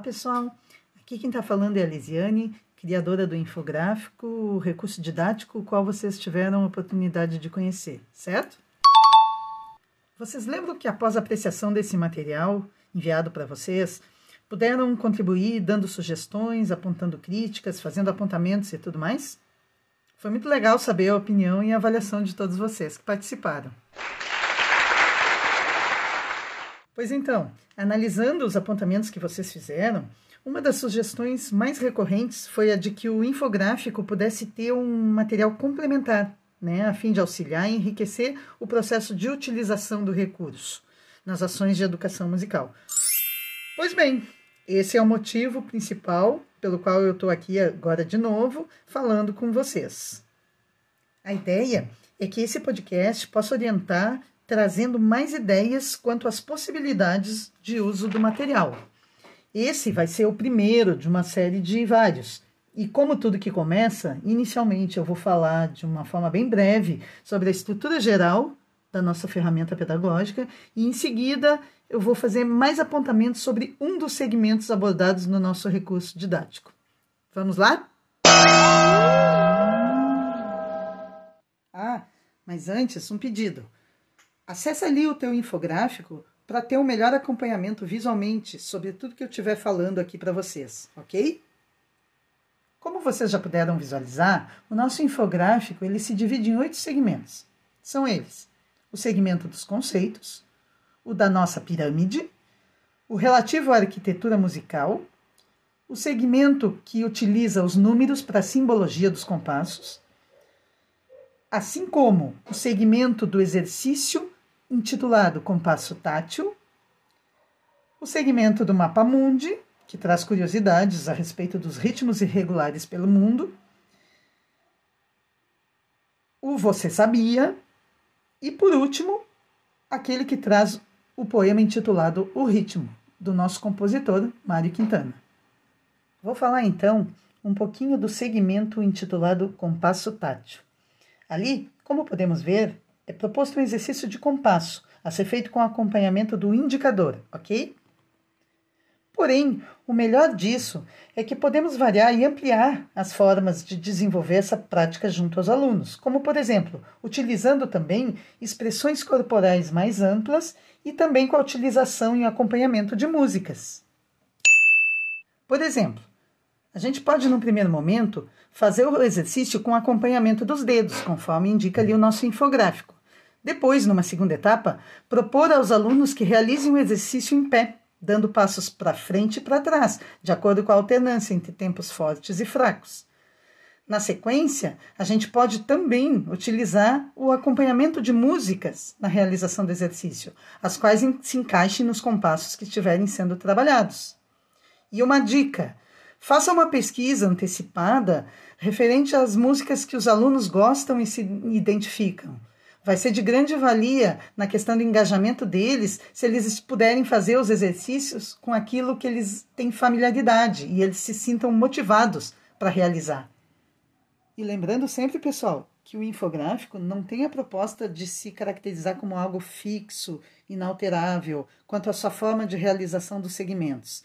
pessoal, aqui quem está falando é a Lisiane, criadora do infográfico, o recurso didático, o qual vocês tiveram a oportunidade de conhecer, certo? Vocês lembram que após a apreciação desse material enviado para vocês, puderam contribuir dando sugestões, apontando críticas, fazendo apontamentos e tudo mais? Foi muito legal saber a opinião e a avaliação de todos vocês que participaram. Pois então, analisando os apontamentos que vocês fizeram, uma das sugestões mais recorrentes foi a de que o infográfico pudesse ter um material complementar, né, a fim de auxiliar e enriquecer o processo de utilização do recurso nas ações de educação musical. Pois bem, esse é o motivo principal pelo qual eu estou aqui agora de novo falando com vocês. A ideia é que esse podcast possa orientar trazendo mais ideias quanto às possibilidades de uso do material. Esse vai ser o primeiro de uma série de vários. E como tudo que começa, inicialmente eu vou falar de uma forma bem breve sobre a estrutura geral da nossa ferramenta pedagógica e em seguida eu vou fazer mais apontamentos sobre um dos segmentos abordados no nosso recurso didático. Vamos lá? Ah, mas antes um pedido. Acesse ali o teu infográfico para ter um melhor acompanhamento visualmente sobre tudo que eu estiver falando aqui para vocês, ok? Como vocês já puderam visualizar, o nosso infográfico ele se divide em oito segmentos. São eles: o segmento dos conceitos, o da nossa pirâmide, o relativo à arquitetura musical, o segmento que utiliza os números para a simbologia dos compassos, assim como o segmento do exercício intitulado Compasso Tátil, o segmento do Mapa Mundi, que traz curiosidades a respeito dos ritmos irregulares pelo mundo, o Você Sabia, e por último, aquele que traz o poema intitulado O Ritmo, do nosso compositor Mário Quintana. Vou falar então um pouquinho do segmento intitulado Compasso Tátil. Ali, como podemos ver, é proposto um exercício de compasso, a ser feito com acompanhamento do indicador, ok? Porém, o melhor disso é que podemos variar e ampliar as formas de desenvolver essa prática junto aos alunos, como, por exemplo, utilizando também expressões corporais mais amplas e também com a utilização e acompanhamento de músicas. Por exemplo, a gente pode, no primeiro momento, fazer o exercício com acompanhamento dos dedos, conforme indica ali o nosso infográfico. Depois, numa segunda etapa, propor aos alunos que realizem o exercício em pé, dando passos para frente e para trás, de acordo com a alternância entre tempos fortes e fracos. Na sequência, a gente pode também utilizar o acompanhamento de músicas na realização do exercício, as quais se encaixem nos compassos que estiverem sendo trabalhados. E uma dica: faça uma pesquisa antecipada referente às músicas que os alunos gostam e se identificam Vai ser de grande valia na questão do engajamento deles se eles puderem fazer os exercícios com aquilo que eles têm familiaridade e eles se sintam motivados para realizar. E lembrando sempre, pessoal, que o infográfico não tem a proposta de se caracterizar como algo fixo, inalterável, quanto à sua forma de realização dos segmentos.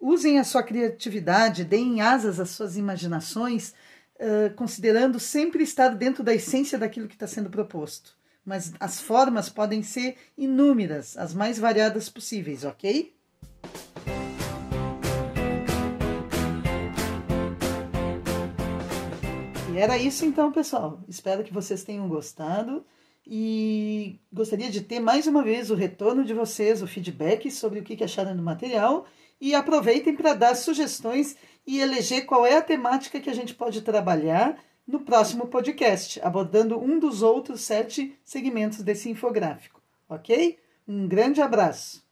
Usem a sua criatividade, deem asas às suas imaginações considerando sempre estar dentro da essência daquilo que está sendo proposto. Mas as formas podem ser inúmeras, as mais variadas possíveis, ok? E era isso então, pessoal. Espero que vocês tenham gostado e gostaria de ter mais uma vez o retorno de vocês, o feedback sobre o que acharam do material e aproveitem para dar sugestões e eleger qual é a temática que a gente pode trabalhar no próximo podcast, abordando um dos outros sete segmentos desse infográfico, ok? Um grande abraço!